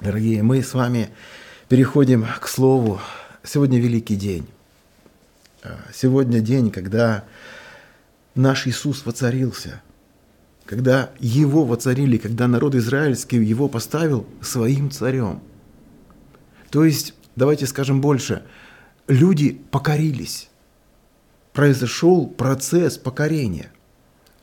Дорогие, мы с вами переходим к слову. Сегодня великий день. А, сегодня день, когда наш Иисус воцарился, когда Его воцарили, когда народ израильский Его поставил своим царем. То есть, давайте скажем больше, люди покорились. Произошел процесс покорения –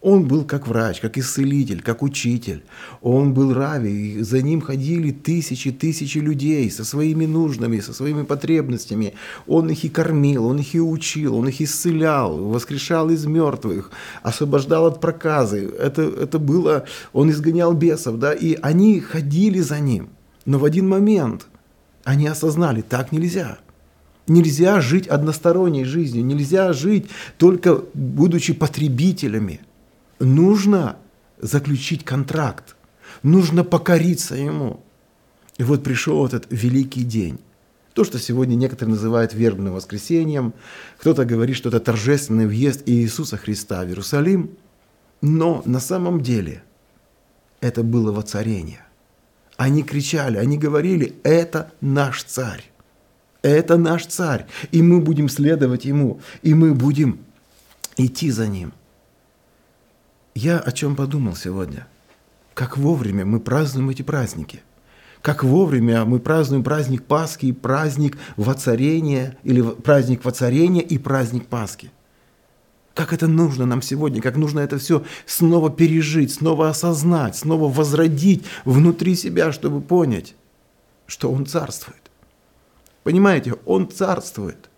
он был как врач, как исцелитель, как учитель. Он был рави, и за ним ходили тысячи, тысячи людей со своими нуждами, со своими потребностями. Он их и кормил, он их и учил, он их исцелял, воскрешал из мертвых, освобождал от проказы. Это, это было, он изгонял бесов, да, и они ходили за ним. Но в один момент они осознали, так нельзя. Нельзя жить односторонней жизнью, нельзя жить только будучи потребителями – нужно заключить контракт, нужно покориться ему. И вот пришел этот великий день. То, что сегодня некоторые называют вербным воскресением, кто-то говорит, что это торжественный въезд Иисуса Христа в Иерусалим, но на самом деле это было воцарение. Они кричали, они говорили, это наш царь, это наш царь, и мы будем следовать ему, и мы будем идти за ним – я о чем подумал сегодня? Как вовремя мы празднуем эти праздники. Как вовремя мы празднуем праздник Пасхи и праздник воцарения, или праздник воцарения и праздник Пасхи. Как это нужно нам сегодня, как нужно это все снова пережить, снова осознать, снова возродить внутри себя, чтобы понять, что Он царствует. Понимаете, Он царствует,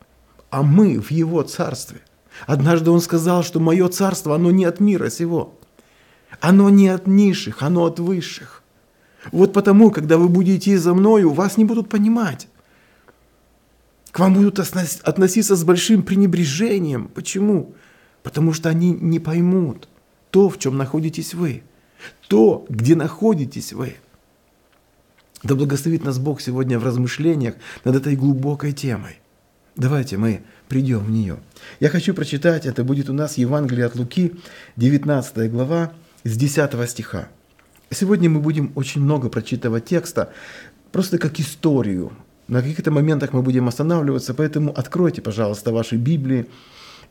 а мы в Его царстве. Однажды он сказал, что мое царство, оно не от мира сего. Оно не от низших, оно от высших. Вот потому, когда вы будете за мною, вас не будут понимать. К вам будут относиться с большим пренебрежением. Почему? Потому что они не поймут то, в чем находитесь вы. То, где находитесь вы. Да благословит нас Бог сегодня в размышлениях над этой глубокой темой. Давайте мы придем в нее. Я хочу прочитать, это будет у нас Евангелие от Луки, 19 глава, с 10 стиха. Сегодня мы будем очень много прочитывать текста, просто как историю. На каких-то моментах мы будем останавливаться, поэтому откройте, пожалуйста, ваши Библии.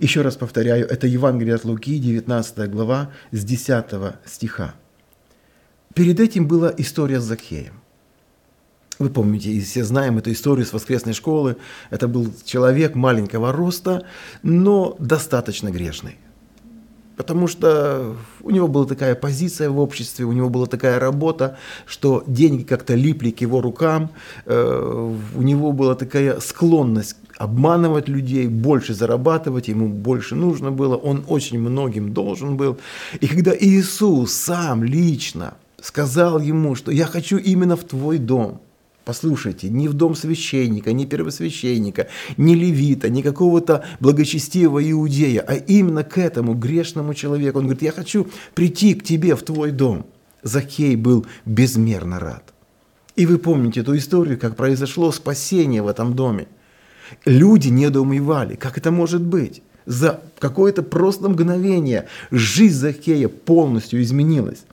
Еще раз повторяю, это Евангелие от Луки, 19 глава, с 10 стиха. Перед этим была история с Закхеем. Вы помните, и все знаем эту историю с воскресной школы. Это был человек маленького роста, но достаточно грешный. Потому что у него была такая позиция в обществе, у него была такая работа, что деньги как-то липли к его рукам, э, у него была такая склонность обманывать людей, больше зарабатывать, ему больше нужно было, он очень многим должен был. И когда Иисус сам лично сказал ему, что я хочу именно в твой дом – Послушайте, ни в дом священника, ни первосвященника, ни левита, ни какого-то благочестивого иудея, а именно к этому грешному человеку. Он говорит, я хочу прийти к тебе в твой дом. Захей был безмерно рад. И вы помните эту историю, как произошло спасение в этом доме. Люди недоумевали, как это может быть. За какое-то просто мгновение жизнь Захея полностью изменилась.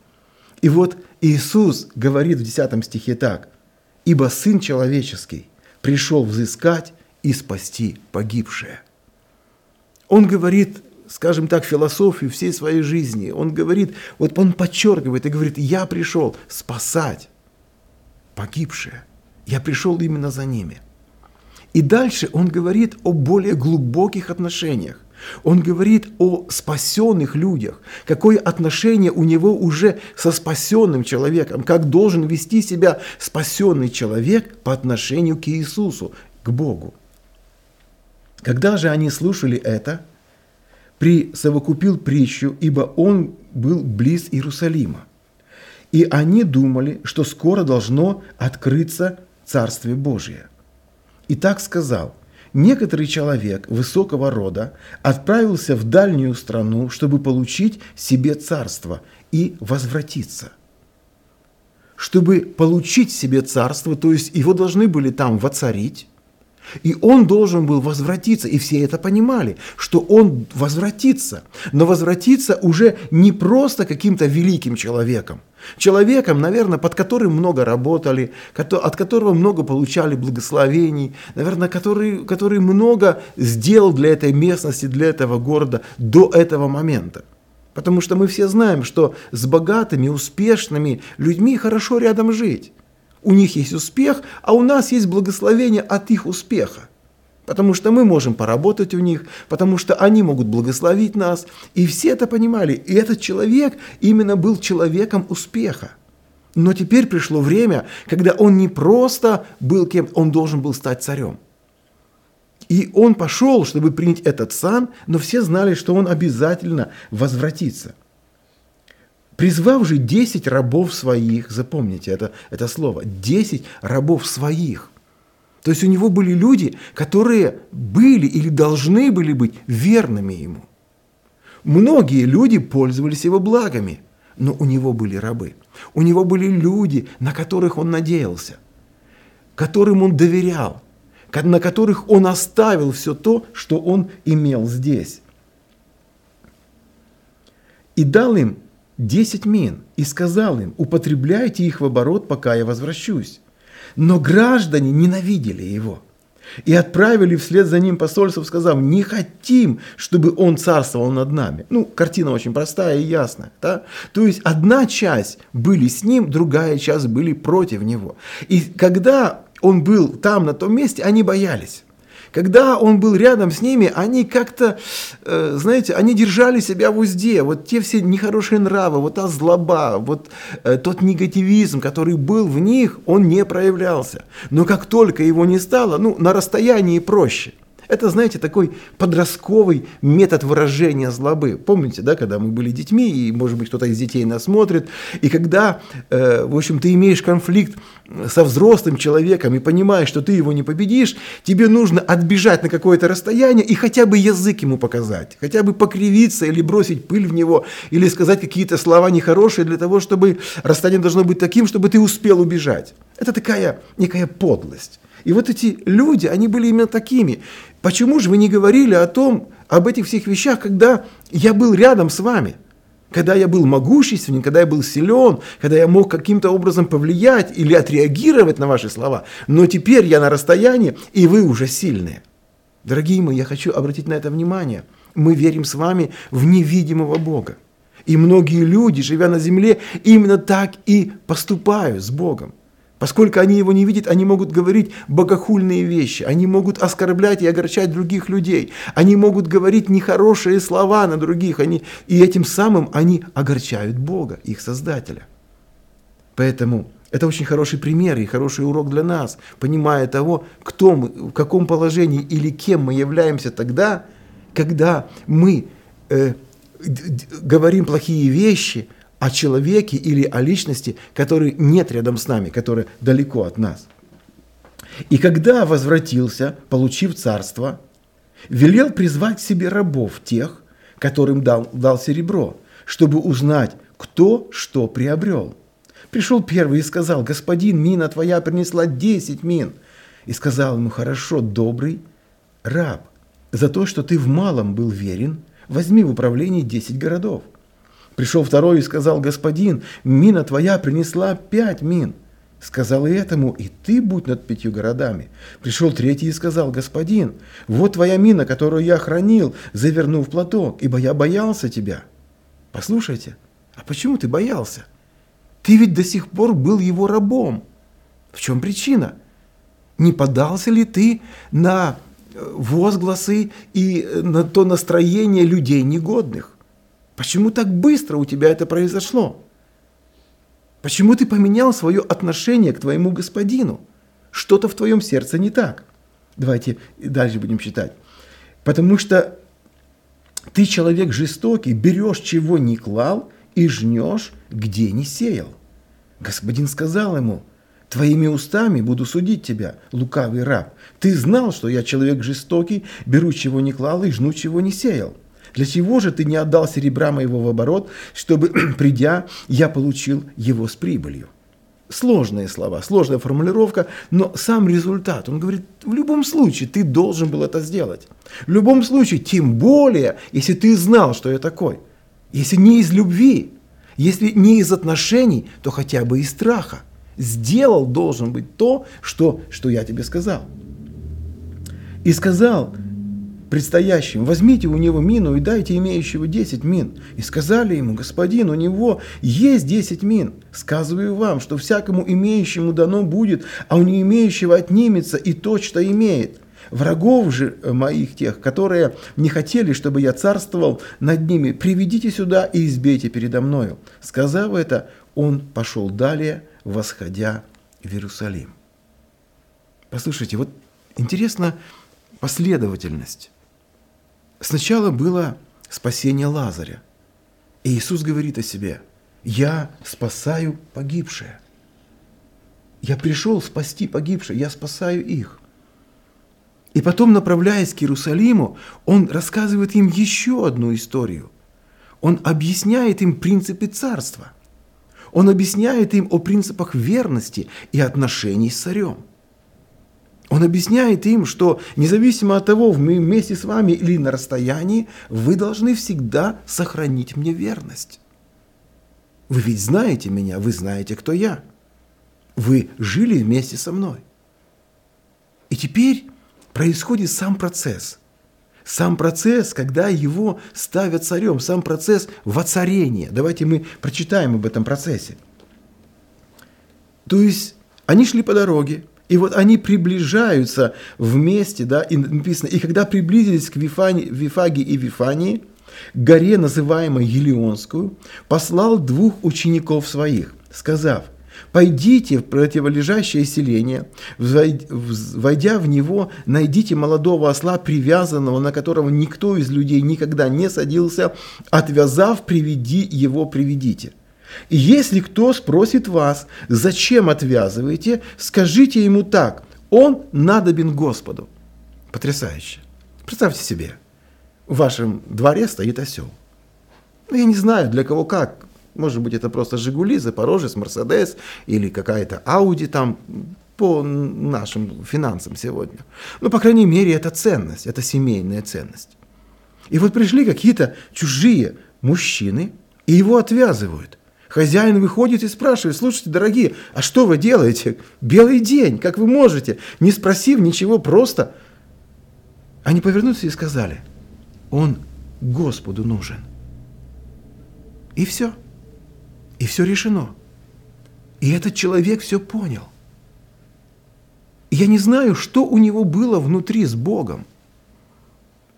И вот Иисус говорит в 10 стихе так ибо Сын Человеческий пришел взыскать и спасти погибшее. Он говорит, скажем так, философию всей своей жизни. Он говорит, вот он подчеркивает и говорит, я пришел спасать погибшее. Я пришел именно за ними. И дальше он говорит о более глубоких отношениях. Он говорит о спасенных людях, какое отношение у него уже со спасенным человеком, как должен вести себя спасенный человек по отношению к Иисусу, к Богу. Когда же они слушали это, присовокупил притчу, ибо он был близ Иерусалима. И они думали, что скоро должно открыться Царствие Божие. И так сказал – некоторый человек высокого рода отправился в дальнюю страну, чтобы получить себе царство и возвратиться. Чтобы получить себе царство, то есть его должны были там воцарить, и он должен был возвратиться, и все это понимали, что он возвратится, но возвратится уже не просто каким-то великим человеком, Человеком, наверное, под которым много работали, от которого много получали благословений, наверное, который, который много сделал для этой местности, для этого города до этого момента. Потому что мы все знаем, что с богатыми, успешными людьми хорошо рядом жить. У них есть успех, а у нас есть благословение от их успеха. Потому что мы можем поработать у них, потому что они могут благословить нас. И все это понимали. И этот человек именно был человеком успеха. Но теперь пришло время, когда он не просто был кем, он должен был стать царем. И он пошел, чтобы принять этот сан, но все знали, что он обязательно возвратится. Призвав же 10 рабов своих, запомните это, это слово, 10 рабов своих. То есть у него были люди, которые были или должны были быть верными ему. Многие люди пользовались его благами, но у него были рабы. У него были люди, на которых он надеялся, которым он доверял, на которых он оставил все то, что он имел здесь. И дал им десять мин, и сказал им, употребляйте их в оборот, пока я возвращусь. Но граждане ненавидели его и отправили вслед за ним посольство, сказав, не хотим, чтобы он царствовал над нами. Ну, картина очень простая и ясная. Да? То есть одна часть были с ним, другая часть были против него. И когда он был там, на том месте, они боялись. Когда он был рядом с ними, они как-то, э, знаете, они держали себя в узде. Вот те все нехорошие нравы, вот та злоба, вот э, тот негативизм, который был в них, он не проявлялся. Но как только его не стало, ну, на расстоянии проще – это, знаете, такой подростковый метод выражения злобы. Помните, да, когда мы были детьми, и, может быть, кто-то из детей нас смотрит, и когда, э, в общем, ты имеешь конфликт со взрослым человеком и понимаешь, что ты его не победишь, тебе нужно отбежать на какое-то расстояние и хотя бы язык ему показать, хотя бы покривиться или бросить пыль в него, или сказать какие-то слова нехорошие для того, чтобы расстояние должно быть таким, чтобы ты успел убежать. Это такая некая подлость. И вот эти люди, они были именно такими. Почему же вы не говорили о том, об этих всех вещах, когда я был рядом с вами? Когда я был могущественен, когда я был силен, когда я мог каким-то образом повлиять или отреагировать на ваши слова. Но теперь я на расстоянии, и вы уже сильные. Дорогие мои, я хочу обратить на это внимание. Мы верим с вами в невидимого Бога. И многие люди, живя на земле, именно так и поступают с Богом. Поскольку они его не видят, они могут говорить богохульные вещи, они могут оскорблять и огорчать других людей, они могут говорить нехорошие слова на других, они, и этим самым они огорчают Бога, их Создателя. Поэтому это очень хороший пример и хороший урок для нас, понимая того, кто мы, в каком положении или кем мы являемся тогда, когда мы э, говорим плохие вещи, о человеке или о личности, который нет рядом с нами, который далеко от нас. И когда возвратился, получив царство, велел призвать к себе рабов тех, которым дал, дал серебро, чтобы узнать, кто что приобрел. Пришел первый и сказал, господин, мина твоя принесла десять мин. И сказал ему, хорошо, добрый раб, за то, что ты в малом был верен, возьми в управлении десять городов. Пришел второй и сказал, господин, мина твоя принесла пять мин. Сказал и этому, и ты будь над пятью городами. Пришел третий и сказал, господин, вот твоя мина, которую я хранил, завернув платок, ибо я боялся тебя. Послушайте, а почему ты боялся? Ты ведь до сих пор был его рабом. В чем причина? Не подался ли ты на э, возгласы и э, на то настроение людей негодных? Почему так быстро у тебя это произошло? Почему ты поменял свое отношение к твоему господину? Что-то в твоем сердце не так. Давайте дальше будем читать. Потому что ты человек жестокий, берешь чего не клал и жнешь, где не сеял. Господин сказал ему, твоими устами буду судить тебя, лукавый раб. Ты знал, что я человек жестокий, беру чего не клал и жну чего не сеял. Для чего же ты не отдал серебра моего в оборот, чтобы, придя, я получил его с прибылью? Сложные слова, сложная формулировка, но сам результат. Он говорит, в любом случае ты должен был это сделать. В любом случае, тем более, если ты знал, что я такой. Если не из любви, Если не из отношений, то хотя бы из страха. Сделал должен быть то, что, что я тебе сказал. И сказал предстоящим, возьмите у него мину и дайте имеющего 10 мин. И сказали ему, господин, у него есть 10 мин. Сказываю вам, что всякому имеющему дано будет, а у не имеющего отнимется и то, что имеет. Врагов же моих тех, которые не хотели, чтобы я царствовал над ними, приведите сюда и избейте передо мною. Сказав это, он пошел далее, восходя в Иерусалим. Послушайте, вот интересна последовательность. Сначала было спасение Лазаря. И Иисус говорит о себе, я спасаю погибшие. Я пришел спасти погибшие, я спасаю их. И потом, направляясь к Иерусалиму, он рассказывает им еще одну историю. Он объясняет им принципы царства. Он объясняет им о принципах верности и отношений с царем. Он объясняет им, что независимо от того, мы вместе с вами или на расстоянии, вы должны всегда сохранить мне верность. Вы ведь знаете меня, вы знаете, кто я. Вы жили вместе со мной. И теперь происходит сам процесс. Сам процесс, когда его ставят царем, сам процесс воцарения. Давайте мы прочитаем об этом процессе. То есть они шли по дороге, и вот они приближаются вместе, да, и написано, и когда приблизились к Вифане, Вифаге и Вифании, горе, называемой Елеонскую, послал двух учеников своих, сказав, Пойдите в противолежащее селение, войдя в него, найдите молодого осла, привязанного, на которого никто из людей никогда не садился, отвязав, приведи его, приведите. И если кто спросит вас, зачем отвязываете, скажите ему так, он надобен Господу. Потрясающе. Представьте себе, в вашем дворе стоит осел. Ну, я не знаю, для кого как, может быть, это просто «Жигули», «Запорожец», «Мерседес» или какая-то «Ауди» там по нашим финансам сегодня. Но, по крайней мере, это ценность, это семейная ценность. И вот пришли какие-то чужие мужчины и его отвязывают. Хозяин выходит и спрашивает, слушайте, дорогие, а что вы делаете? Белый день, как вы можете? Не спросив ничего, просто... Они повернулись и сказали, он Господу нужен. И все. И все решено. И этот человек все понял. Я не знаю, что у него было внутри с Богом.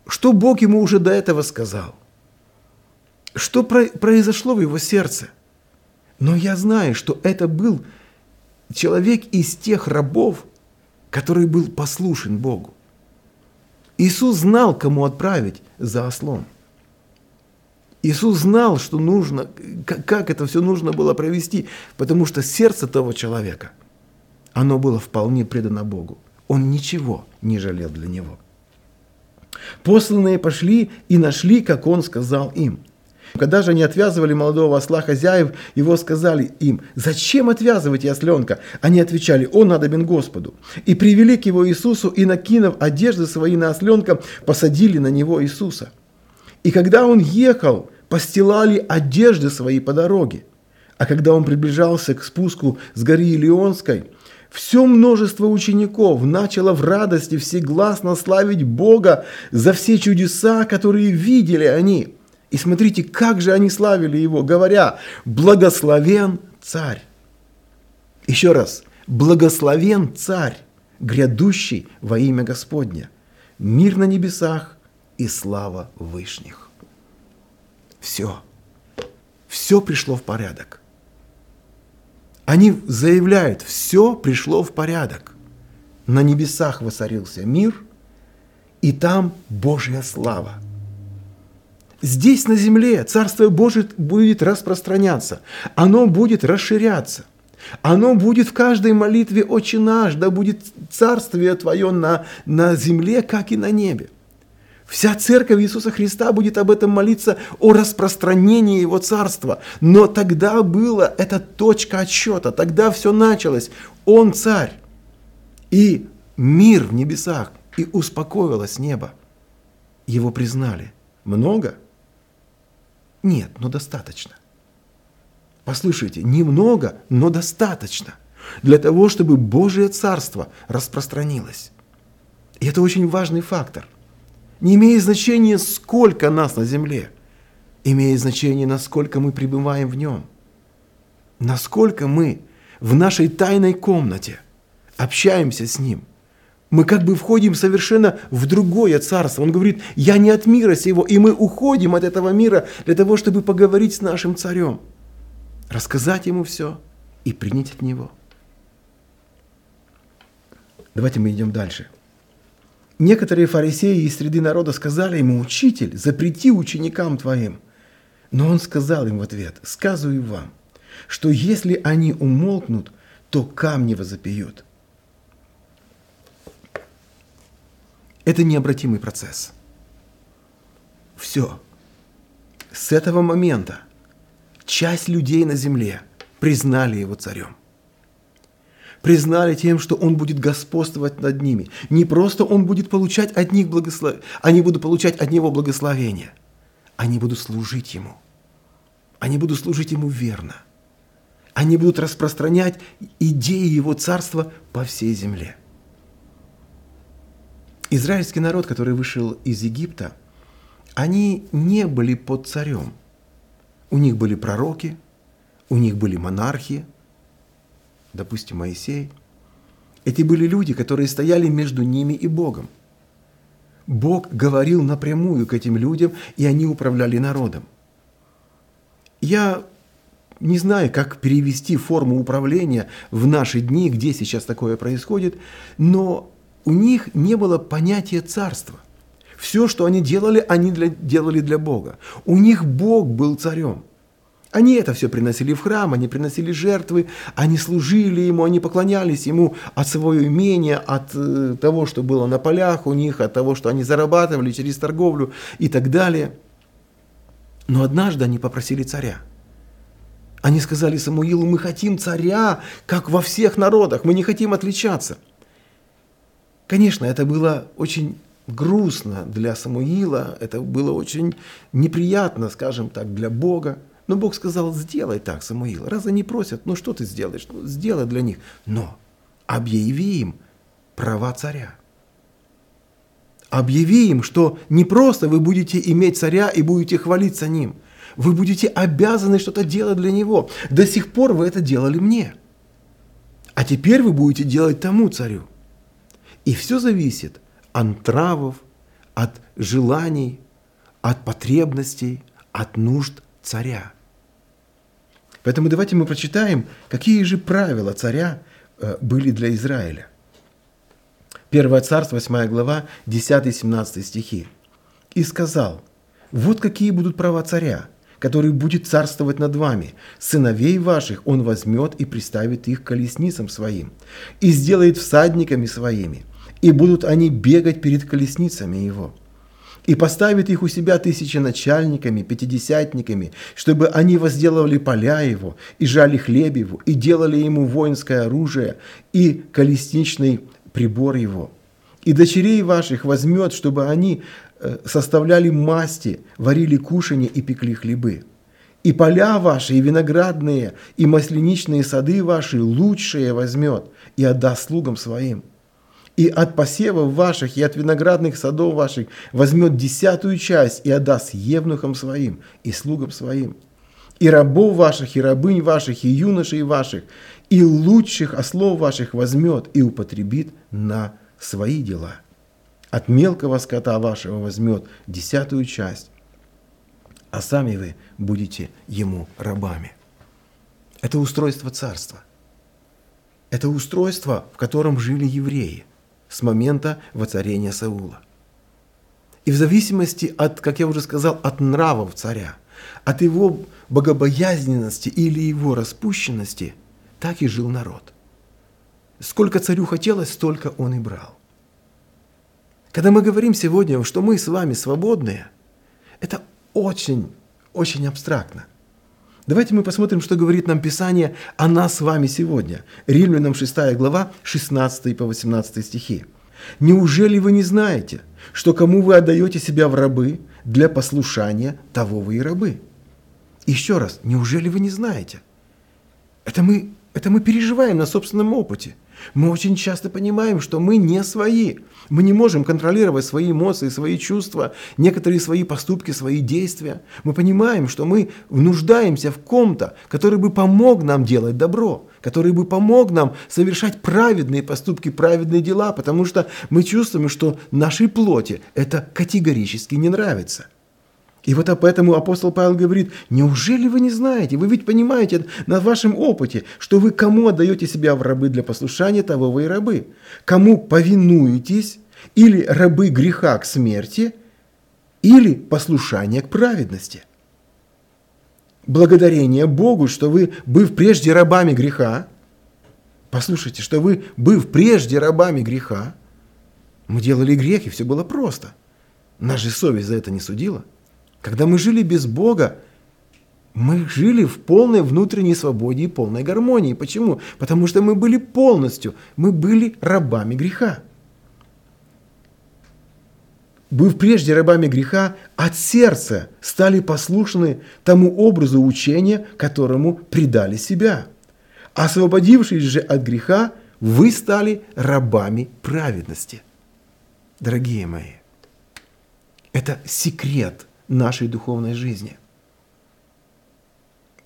Что Бог ему уже до этого сказал. Что произошло в его сердце. Но я знаю, что это был человек из тех рабов, который был послушен Богу. Иисус знал, кому отправить за ослом. Иисус знал, что нужно, как это все нужно было провести, потому что сердце того человека, оно было вполне предано Богу. Он ничего не жалел для него. Посланные пошли и нашли, как он сказал им. Когда же они отвязывали молодого осла хозяев, его сказали им, «Зачем отвязывать осленка?» Они отвечали, «Он надобен Господу». И привели к его Иисусу, и, накинув одежды свои на осленка, посадили на него Иисуса. И когда он ехал, постилали одежды свои по дороге. А когда он приближался к спуску с горы Илионской, все множество учеников начало в радости всегласно славить Бога за все чудеса, которые видели они. И смотрите, как же они славили Его, говоря, благословен царь. Еще раз, благословен царь, грядущий во имя Господня. Мир на небесах и слава вышних. Все. Все пришло в порядок. Они заявляют, все пришло в порядок. На небесах воцарился мир, и там Божья слава. Здесь на земле Царство Божие будет распространяться, оно будет расширяться. Оно будет в каждой молитве «Отче наш», да будет Царствие Твое на, на земле, как и на небе. Вся церковь Иисуса Христа будет об этом молиться, о распространении Его Царства. Но тогда была эта точка отсчета, тогда все началось. Он царь. И мир в небесах, и успокоилось небо. Его признали. Много? Нет, но достаточно. Послушайте, немного, но достаточно для того, чтобы Божие Царство распространилось. И это очень важный фактор. Не имеет значения, сколько нас на земле, имеет значение, насколько мы пребываем в нем. Насколько мы в нашей тайной комнате общаемся с ним. Мы как бы входим совершенно в другое царство. Он говорит, я не от мира сего, и мы уходим от этого мира для того, чтобы поговорить с нашим царем, рассказать ему все и принять от него. Давайте мы идем дальше. Некоторые фарисеи из среды народа сказали ему, «Учитель, запрети ученикам твоим». Но он сказал им в ответ, «Сказываю вам, что если они умолкнут, то камни возопьют». Это необратимый процесс. Все. С этого момента часть людей на земле признали его царем признали тем, что Он будет господствовать над ними. Не просто Он будет получать от них благословение, они будут получать от Него благословение. Они будут служить Ему. Они будут служить Ему верно. Они будут распространять идеи Его Царства по всей земле. Израильский народ, который вышел из Египта, они не были под царем. У них были пророки, у них были монархи, допустим, Моисей, эти были люди, которые стояли между ними и Богом. Бог говорил напрямую к этим людям, и они управляли народом. Я не знаю, как перевести форму управления в наши дни, где сейчас такое происходит, но у них не было понятия царства. Все, что они делали, они для, делали для Бога. У них Бог был царем – они это все приносили в храм, они приносили жертвы, они служили ему, они поклонялись ему от своего имения, от э, того, что было на полях у них, от того, что они зарабатывали через торговлю и так далее. Но однажды они попросили царя. Они сказали Самуилу, мы хотим царя, как во всех народах, мы не хотим отличаться. Конечно, это было очень грустно для Самуила, это было очень неприятно, скажем так, для Бога. Но Бог сказал, сделай так, Самуил. Раз они просят, ну что ты сделаешь? Ну, сделай для них. Но объяви им права царя. Объяви им, что не просто вы будете иметь царя и будете хвалиться ним. Вы будете обязаны что-то делать для него. До сих пор вы это делали мне. А теперь вы будете делать тому царю. И все зависит от нравов, от желаний, от потребностей, от нужд царя. Поэтому давайте мы прочитаем, какие же правила царя э, были для Израиля. Первое царство, 8 глава, 10-17 стихи. «И сказал, вот какие будут права царя, который будет царствовать над вами. Сыновей ваших он возьмет и приставит их колесницам своим, и сделает всадниками своими, и будут они бегать перед колесницами его» и поставит их у себя тысяченачальниками, пятидесятниками, чтобы они возделывали поля его, и жали хлеб его, и делали ему воинское оружие, и колесничный прибор его. И дочерей ваших возьмет, чтобы они э, составляли масти, варили кушанье и пекли хлебы. И поля ваши, и виноградные, и масляничные сады ваши лучшие возьмет и отдаст слугам своим – и от посевов ваших, и от виноградных садов ваших возьмет десятую часть и отдаст евнухам своим и слугам своим. И рабов ваших, и рабынь ваших, и юношей ваших, и лучших ослов ваших возьмет и употребит на свои дела. От мелкого скота вашего возьмет десятую часть, а сами вы будете ему рабами. Это устройство царства. Это устройство, в котором жили евреи – с момента воцарения Саула. И в зависимости от, как я уже сказал, от нравов царя, от его богобоязненности или его распущенности, так и жил народ. Сколько царю хотелось, столько он и брал. Когда мы говорим сегодня, что мы с вами свободные, это очень, очень абстрактно. Давайте мы посмотрим, что говорит нам Писание о нас с вами сегодня. Римлянам 6 глава, 16 по 18 стихи. «Неужели вы не знаете, что кому вы отдаете себя в рабы, для послушания того вы и рабы?» Еще раз, неужели вы не знаете? Это мы, это мы переживаем на собственном опыте. Мы очень часто понимаем, что мы не свои. Мы не можем контролировать свои эмоции, свои чувства, некоторые свои поступки, свои действия. Мы понимаем, что мы нуждаемся в ком-то, который бы помог нам делать добро, который бы помог нам совершать праведные поступки, праведные дела, потому что мы чувствуем, что нашей плоти это категорически не нравится. И вот поэтому апостол Павел говорит, неужели вы не знаете, вы ведь понимаете на вашем опыте, что вы кому отдаете себя в рабы для послушания, того вы и рабы. Кому повинуетесь, или рабы греха к смерти, или послушание к праведности. Благодарение Богу, что вы, быв прежде рабами греха, послушайте, что вы, быв прежде рабами греха, мы делали грех, и все было просто. Нас же совесть за это не судила – когда мы жили без Бога, мы жили в полной внутренней свободе и полной гармонии. Почему? Потому что мы были полностью, мы были рабами греха. Быв прежде рабами греха, от сердца стали послушны тому образу учения, которому предали себя. Освободившись же от греха, вы стали рабами праведности. Дорогие мои, это секрет – нашей духовной жизни.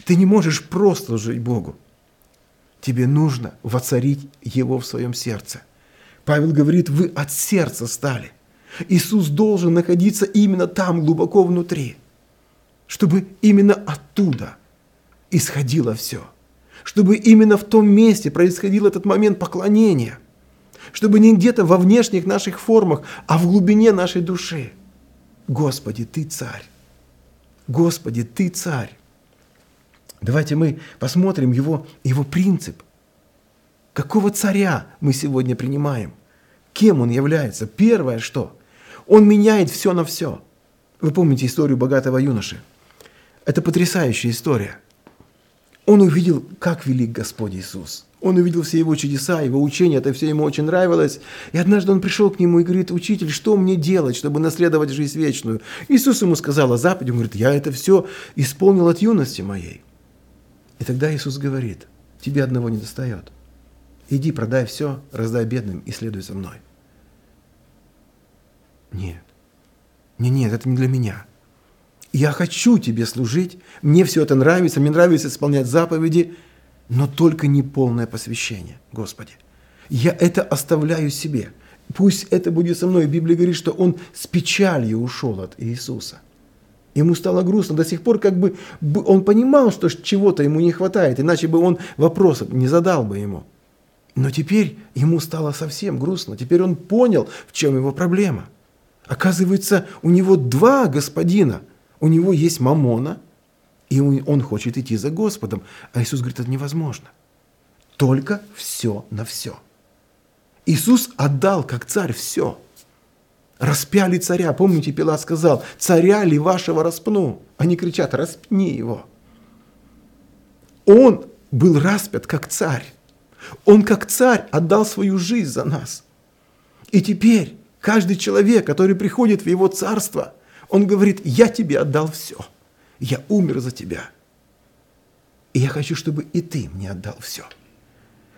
Ты не можешь просто жить Богу. Тебе нужно воцарить Его в своем сердце. Павел говорит, вы от сердца стали. Иисус должен находиться именно там, глубоко внутри, чтобы именно оттуда исходило все. Чтобы именно в том месте происходил этот момент поклонения. Чтобы не где-то во внешних наших формах, а в глубине нашей души – Господи, Ты царь. Господи, Ты царь. Давайте мы посмотрим его, его принцип. Какого царя мы сегодня принимаем? Кем он является? Первое что? Он меняет все на все. Вы помните историю богатого юноши? Это потрясающая история. Он увидел, как велик Господь Иисус – он увидел все его чудеса, его учения, это все ему очень нравилось. И однажды он пришел к нему и говорит, учитель, что мне делать, чтобы наследовать жизнь вечную? Иисус ему сказал о заповеди, он говорит, я это все исполнил от юности моей. И тогда Иисус говорит, тебе одного не достает. Иди, продай все, раздай бедным и следуй за мной. Нет, нет, нет, это не для меня. Я хочу тебе служить, мне все это нравится, мне нравится исполнять заповеди – но только не полное посвящение, Господи. Я это оставляю себе. Пусть это будет со мной. Библия говорит, что он с печалью ушел от Иисуса. Ему стало грустно. До сих пор как бы он понимал, что чего-то ему не хватает, иначе бы он вопросов не задал бы ему. Но теперь ему стало совсем грустно. Теперь он понял, в чем его проблема. Оказывается, у него два господина. У него есть Мамона – и он хочет идти за Господом. А Иисус говорит, это невозможно. Только все на все. Иисус отдал, как царь, все. Распяли царя. Помните, Пилат сказал, царя ли вашего распну? Они кричат, распни его. Он был распят, как царь. Он, как царь, отдал свою жизнь за нас. И теперь каждый человек, который приходит в его царство, он говорит, я тебе отдал все – я умер за тебя. И я хочу, чтобы и ты мне отдал все.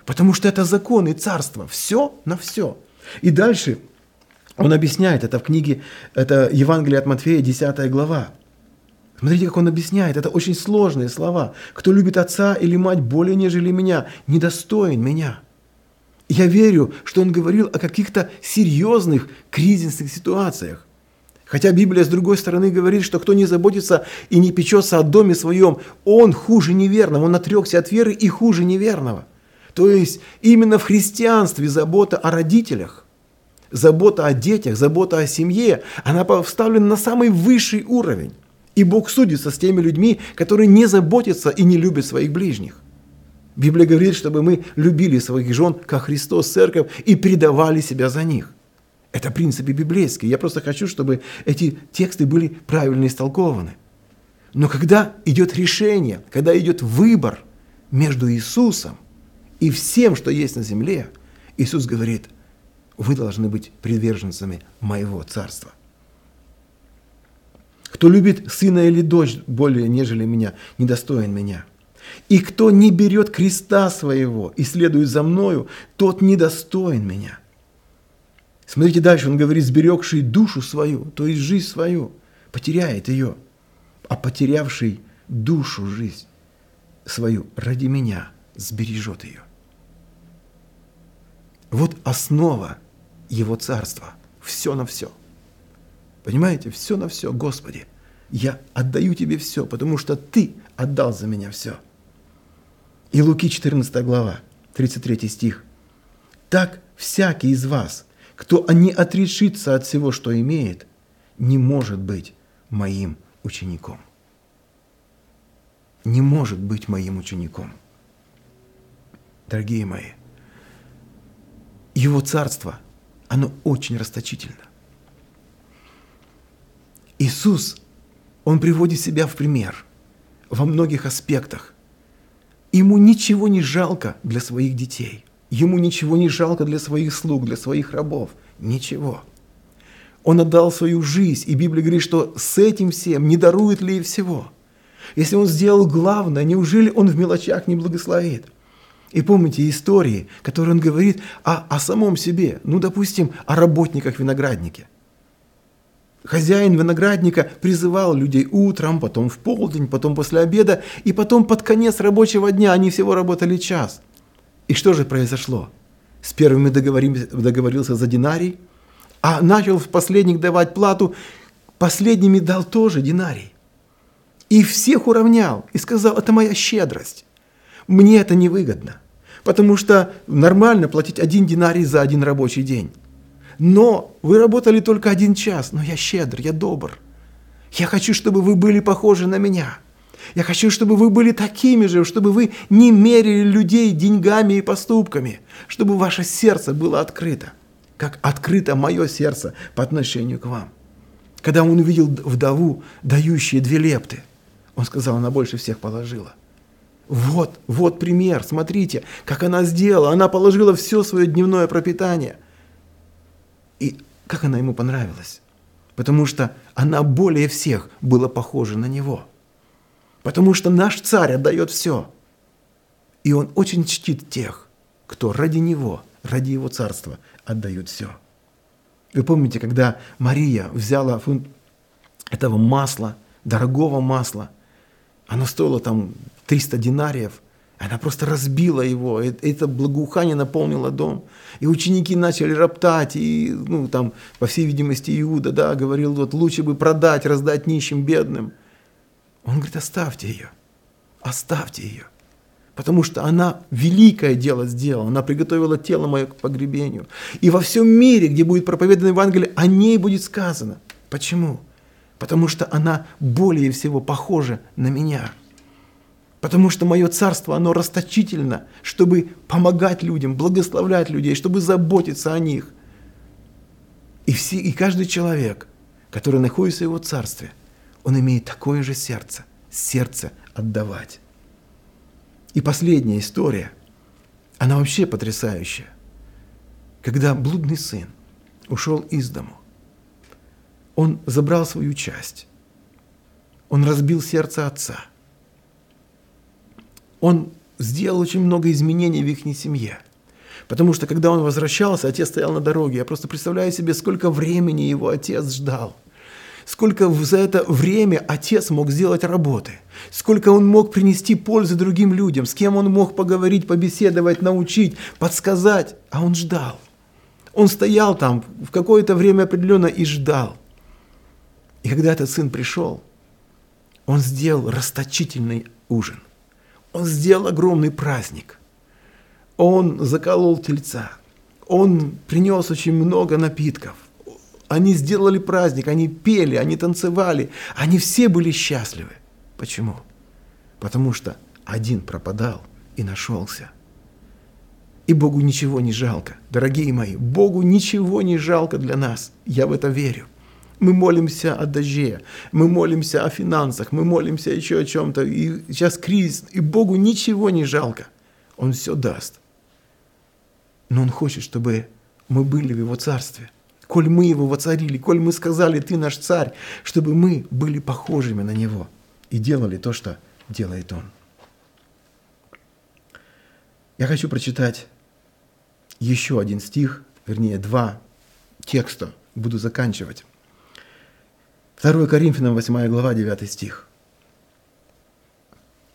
Потому что это закон и царство. Все на все. И дальше он объясняет это в книге, это Евангелие от Матфея, 10 глава. Смотрите, как он объясняет. Это очень сложные слова. Кто любит отца или мать более, нежели меня, недостоин меня. Я верю, что он говорил о каких-то серьезных кризисных ситуациях. Хотя Библия, с другой стороны, говорит, что кто не заботится и не печется о доме своем, он хуже неверного, он отрекся от веры и хуже неверного. То есть именно в христианстве забота о родителях, забота о детях, забота о семье, она поставлена на самый высший уровень. И Бог судится с теми людьми, которые не заботятся и не любят своих ближних. Библия говорит, чтобы мы любили своих жен, как Христос, Церковь, и предавали себя за них. Это принципы библейские. Я просто хочу, чтобы эти тексты были правильно истолкованы. Но когда идет решение, когда идет выбор между Иисусом и всем, что есть на земле, Иисус говорит, вы должны быть приверженцами моего царства. Кто любит сына или дочь более, нежели меня, недостоин меня. И кто не берет креста своего и следует за мною, тот недостоин меня. Смотрите дальше, он говорит, сберегший душу свою, то есть жизнь свою, потеряет ее, а потерявший душу, жизнь свою ради меня сбережет ее. Вот основа его царства. Все на все. Понимаете, все на все, Господи. Я отдаю тебе все, потому что ты отдал за меня все. И Луки 14 глава, 33 стих. Так всякий из вас, кто не отрешится от всего, что имеет, не может быть моим учеником. Не может быть моим учеником. Дорогие мои, его царство, оно очень расточительно. Иисус, Он приводит себя в пример во многих аспектах. Ему ничего не жалко для своих детей. Ему ничего не жалко для своих слуг, для своих рабов. Ничего. Он отдал свою жизнь, и Библия говорит, что с этим всем не дарует ли и всего. Если он сделал главное, неужели он в мелочах не благословит? И помните истории, которые он говорит о, о самом себе, ну, допустим, о работниках виноградника. Хозяин виноградника призывал людей утром, потом в полдень, потом после обеда, и потом под конец рабочего дня они всего работали час. И что же произошло? С первыми договорился за динарий, а начал в последних давать плату, последними дал тоже динарий. И всех уравнял, и сказал, это моя щедрость. Мне это невыгодно, потому что нормально платить один динарий за один рабочий день. Но вы работали только один час, но я щедр, я добр. Я хочу, чтобы вы были похожи на меня. Я хочу, чтобы вы были такими же, чтобы вы не мерили людей деньгами и поступками, чтобы ваше сердце было открыто, как открыто мое сердце по отношению к вам. Когда он увидел вдову, дающую две лепты, он сказал, она больше всех положила. Вот, вот пример, смотрите, как она сделала. Она положила все свое дневное пропитание. И как она ему понравилась. Потому что она более всех была похожа на него. Потому что наш царь отдает все. И он очень чтит тех, кто ради него, ради его царства отдают все. Вы помните, когда Мария взяла фунт этого масла, дорогого масла, оно стоило там 300 динариев. Она просто разбила его. Это благоухание наполнило дом. И ученики начали роптать. И, ну, там, по всей видимости, Иуда, да, говорил, вот лучше бы продать, раздать нищим, бедным. Он говорит, оставьте ее. Оставьте ее. Потому что она великое дело сделала. Она приготовила тело мое к погребению. И во всем мире, где будет проповедано Евангелие, о ней будет сказано. Почему? Потому что она более всего похожа на меня. Потому что мое царство, оно расточительно, чтобы помогать людям, благословлять людей, чтобы заботиться о них. И, все, и каждый человек, который находится в его царстве, он имеет такое же сердце, сердце отдавать. И последняя история, она вообще потрясающая. Когда блудный сын ушел из дому, он забрал свою часть, он разбил сердце отца – он сделал очень много изменений в их семье. Потому что когда он возвращался, отец стоял на дороге. Я просто представляю себе, сколько времени его отец ждал. Сколько за это время отец мог сделать работы. Сколько он мог принести пользы другим людям. С кем он мог поговорить, побеседовать, научить, подсказать. А он ждал. Он стоял там в какое-то время определенно и ждал. И когда этот сын пришел, он сделал расточительный ужин. Он сделал огромный праздник. Он заколол тельца. Он принес очень много напитков. Они сделали праздник, они пели, они танцевали. Они все были счастливы. Почему? Потому что один пропадал и нашелся. И Богу ничего не жалко. Дорогие мои, Богу ничего не жалко для нас. Я в это верю. Мы молимся о дожде, мы молимся о финансах, мы молимся еще о чем-то. И сейчас кризис, и Богу ничего не жалко. Он все даст. Но Он хочет, чтобы мы были в Его Царстве. Коль мы Его воцарили, коль мы сказали, Ты наш Царь, чтобы мы были похожими на Него и делали то, что делает Он. Я хочу прочитать еще один стих, вернее, два текста, буду заканчивать. 2 Коринфянам 8 глава 9 стих.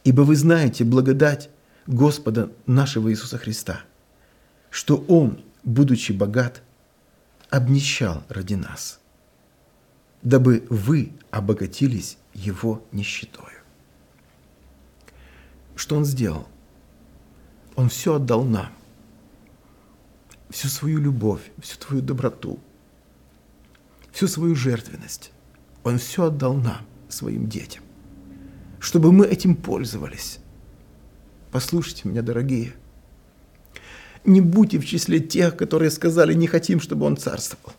«Ибо вы знаете благодать Господа нашего Иисуса Христа, что Он, будучи богат, обнищал ради нас, дабы вы обогатились Его нищетою». Что Он сделал? Он все отдал нам. Всю свою любовь, всю твою доброту, всю свою жертвенность. Он все отдал нам, своим детям, чтобы мы этим пользовались. Послушайте меня, дорогие. Не будьте в числе тех, которые сказали, не хотим, чтобы он царствовал.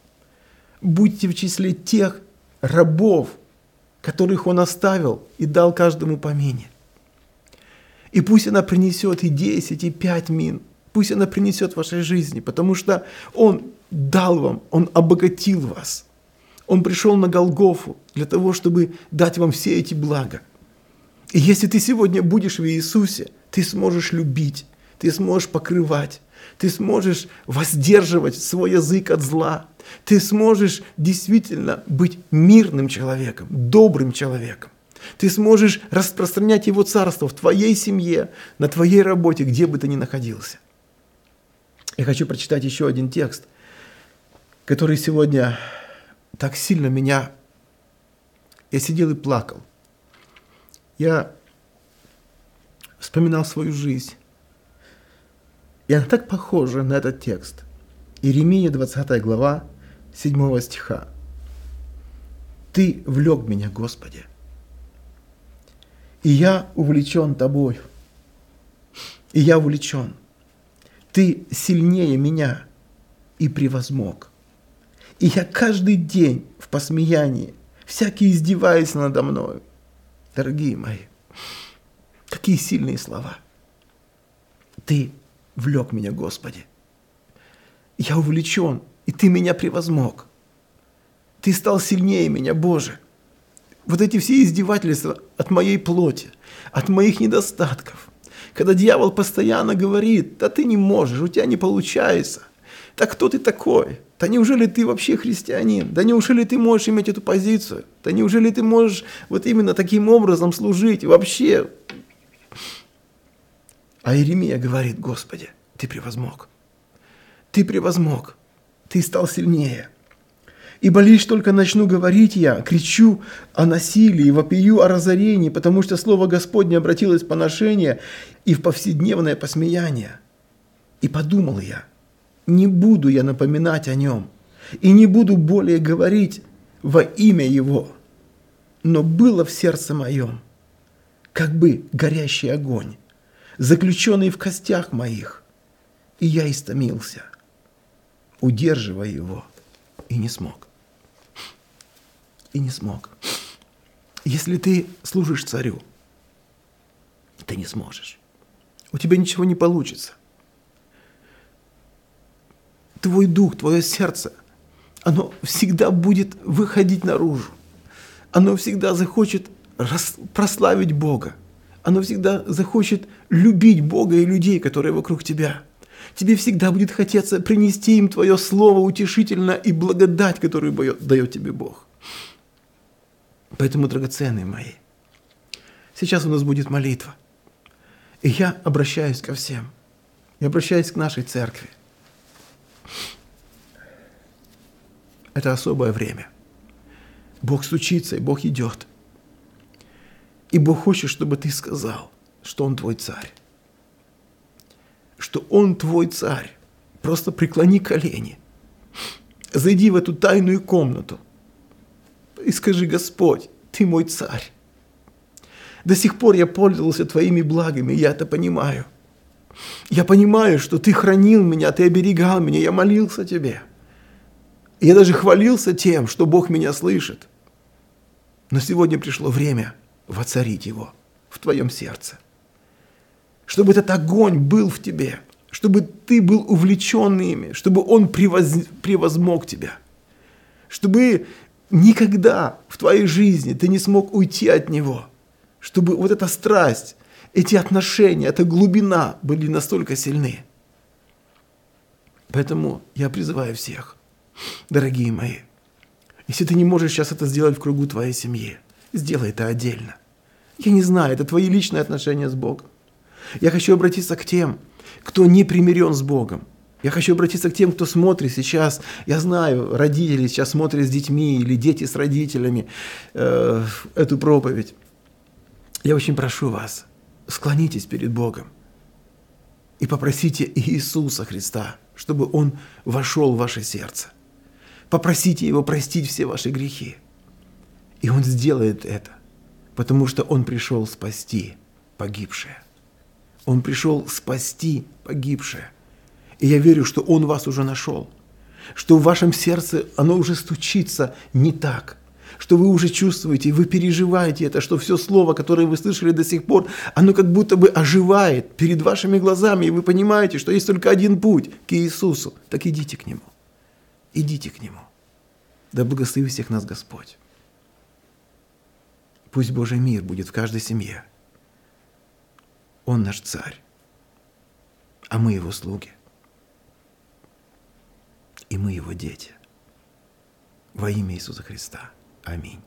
Будьте в числе тех рабов, которых он оставил и дал каждому помине. И пусть она принесет и 10, и 5 мин. Пусть она принесет в вашей жизни, потому что Он дал вам, Он обогатил вас. Он пришел на Голгофу для того, чтобы дать вам все эти блага. И если ты сегодня будешь в Иисусе, ты сможешь любить, ты сможешь покрывать, ты сможешь воздерживать свой язык от зла, ты сможешь действительно быть мирным человеком, добрым человеком. Ты сможешь распространять Его Царство в твоей семье, на твоей работе, где бы ты ни находился. Я хочу прочитать еще один текст, который сегодня так сильно меня... Я сидел и плакал. Я вспоминал свою жизнь. И она так похожа на этот текст. Иеремия, 20 глава, 7 стиха. «Ты влек меня, Господи, и я увлечен тобой. И я увлечен. Ты сильнее меня и превозмог. И я каждый день в посмеянии, всякий издеваясь надо мною. Дорогие мои, какие сильные слова. Ты влек меня, Господи. Я увлечен, и ты меня превозмог. Ты стал сильнее меня, Боже вот эти все издевательства от моей плоти, от моих недостатков. Когда дьявол постоянно говорит, да ты не можешь, у тебя не получается. Да кто ты такой? Да неужели ты вообще христианин? Да неужели ты можешь иметь эту позицию? Да неужели ты можешь вот именно таким образом служить вообще? А Иеремия говорит, Господи, ты превозмог. Ты превозмог. Ты стал сильнее. Ибо лишь только начну говорить я, кричу о насилии, вопию о разорении, потому что Слово Господне обратилось в поношение и в повседневное посмеяние. И подумал я, не буду я напоминать о нем, и не буду более говорить во имя его. Но было в сердце моем, как бы горящий огонь, заключенный в костях моих, и я истомился, удерживая его, и не смог и не смог. Если ты служишь царю, ты не сможешь. У тебя ничего не получится. Твой дух, твое сердце, оно всегда будет выходить наружу. Оно всегда захочет прославить Бога. Оно всегда захочет любить Бога и людей, которые вокруг тебя. Тебе всегда будет хотеться принести им твое слово утешительно и благодать, которую дает тебе Бог. Поэтому, драгоценные мои, сейчас у нас будет молитва. И я обращаюсь ко всем. Я обращаюсь к нашей церкви. Это особое время. Бог стучится, и Бог идет. И Бог хочет, чтобы ты сказал, что Он твой царь. Что Он твой царь. Просто преклони колени. Зайди в эту тайную комнату и скажи, Господь, Ты мой царь. До сих пор я пользовался Твоими благами, я это понимаю. Я понимаю, что Ты хранил меня, Ты оберегал меня, я молился Тебе. Я даже хвалился тем, что Бог меня слышит. Но сегодня пришло время воцарить Его в Твоем сердце. Чтобы этот огонь был в тебе, чтобы ты был увлечен ими, чтобы он превоз... превозмог тебя, чтобы Никогда в твоей жизни ты не смог уйти от Него, чтобы вот эта страсть, эти отношения, эта глубина были настолько сильны. Поэтому я призываю всех, дорогие мои, если ты не можешь сейчас это сделать в кругу твоей семьи, сделай это отдельно. Я не знаю, это твои личные отношения с Богом. Я хочу обратиться к тем, кто не примирен с Богом. Я хочу обратиться к тем, кто смотрит сейчас. Я знаю, родители сейчас смотрят с детьми или дети с родителями э, эту проповедь. Я очень прошу вас, склонитесь перед Богом и попросите Иисуса Христа, чтобы Он вошел в ваше сердце. Попросите Его простить все ваши грехи. И Он сделает это, потому что Он пришел спасти погибшее. Он пришел спасти погибшее. И я верю, что Он вас уже нашел, что в вашем сердце оно уже стучится не так, что вы уже чувствуете, вы переживаете это, что все слово, которое вы слышали до сих пор, оно как будто бы оживает перед вашими глазами, и вы понимаете, что есть только один путь к Иисусу. Так идите к Нему. Идите к Нему. Да благослови всех нас Господь. Пусть Божий мир будет в каждой семье. Он наш царь, а мы его слуги. И мы его дети. Во имя Иисуса Христа. Аминь.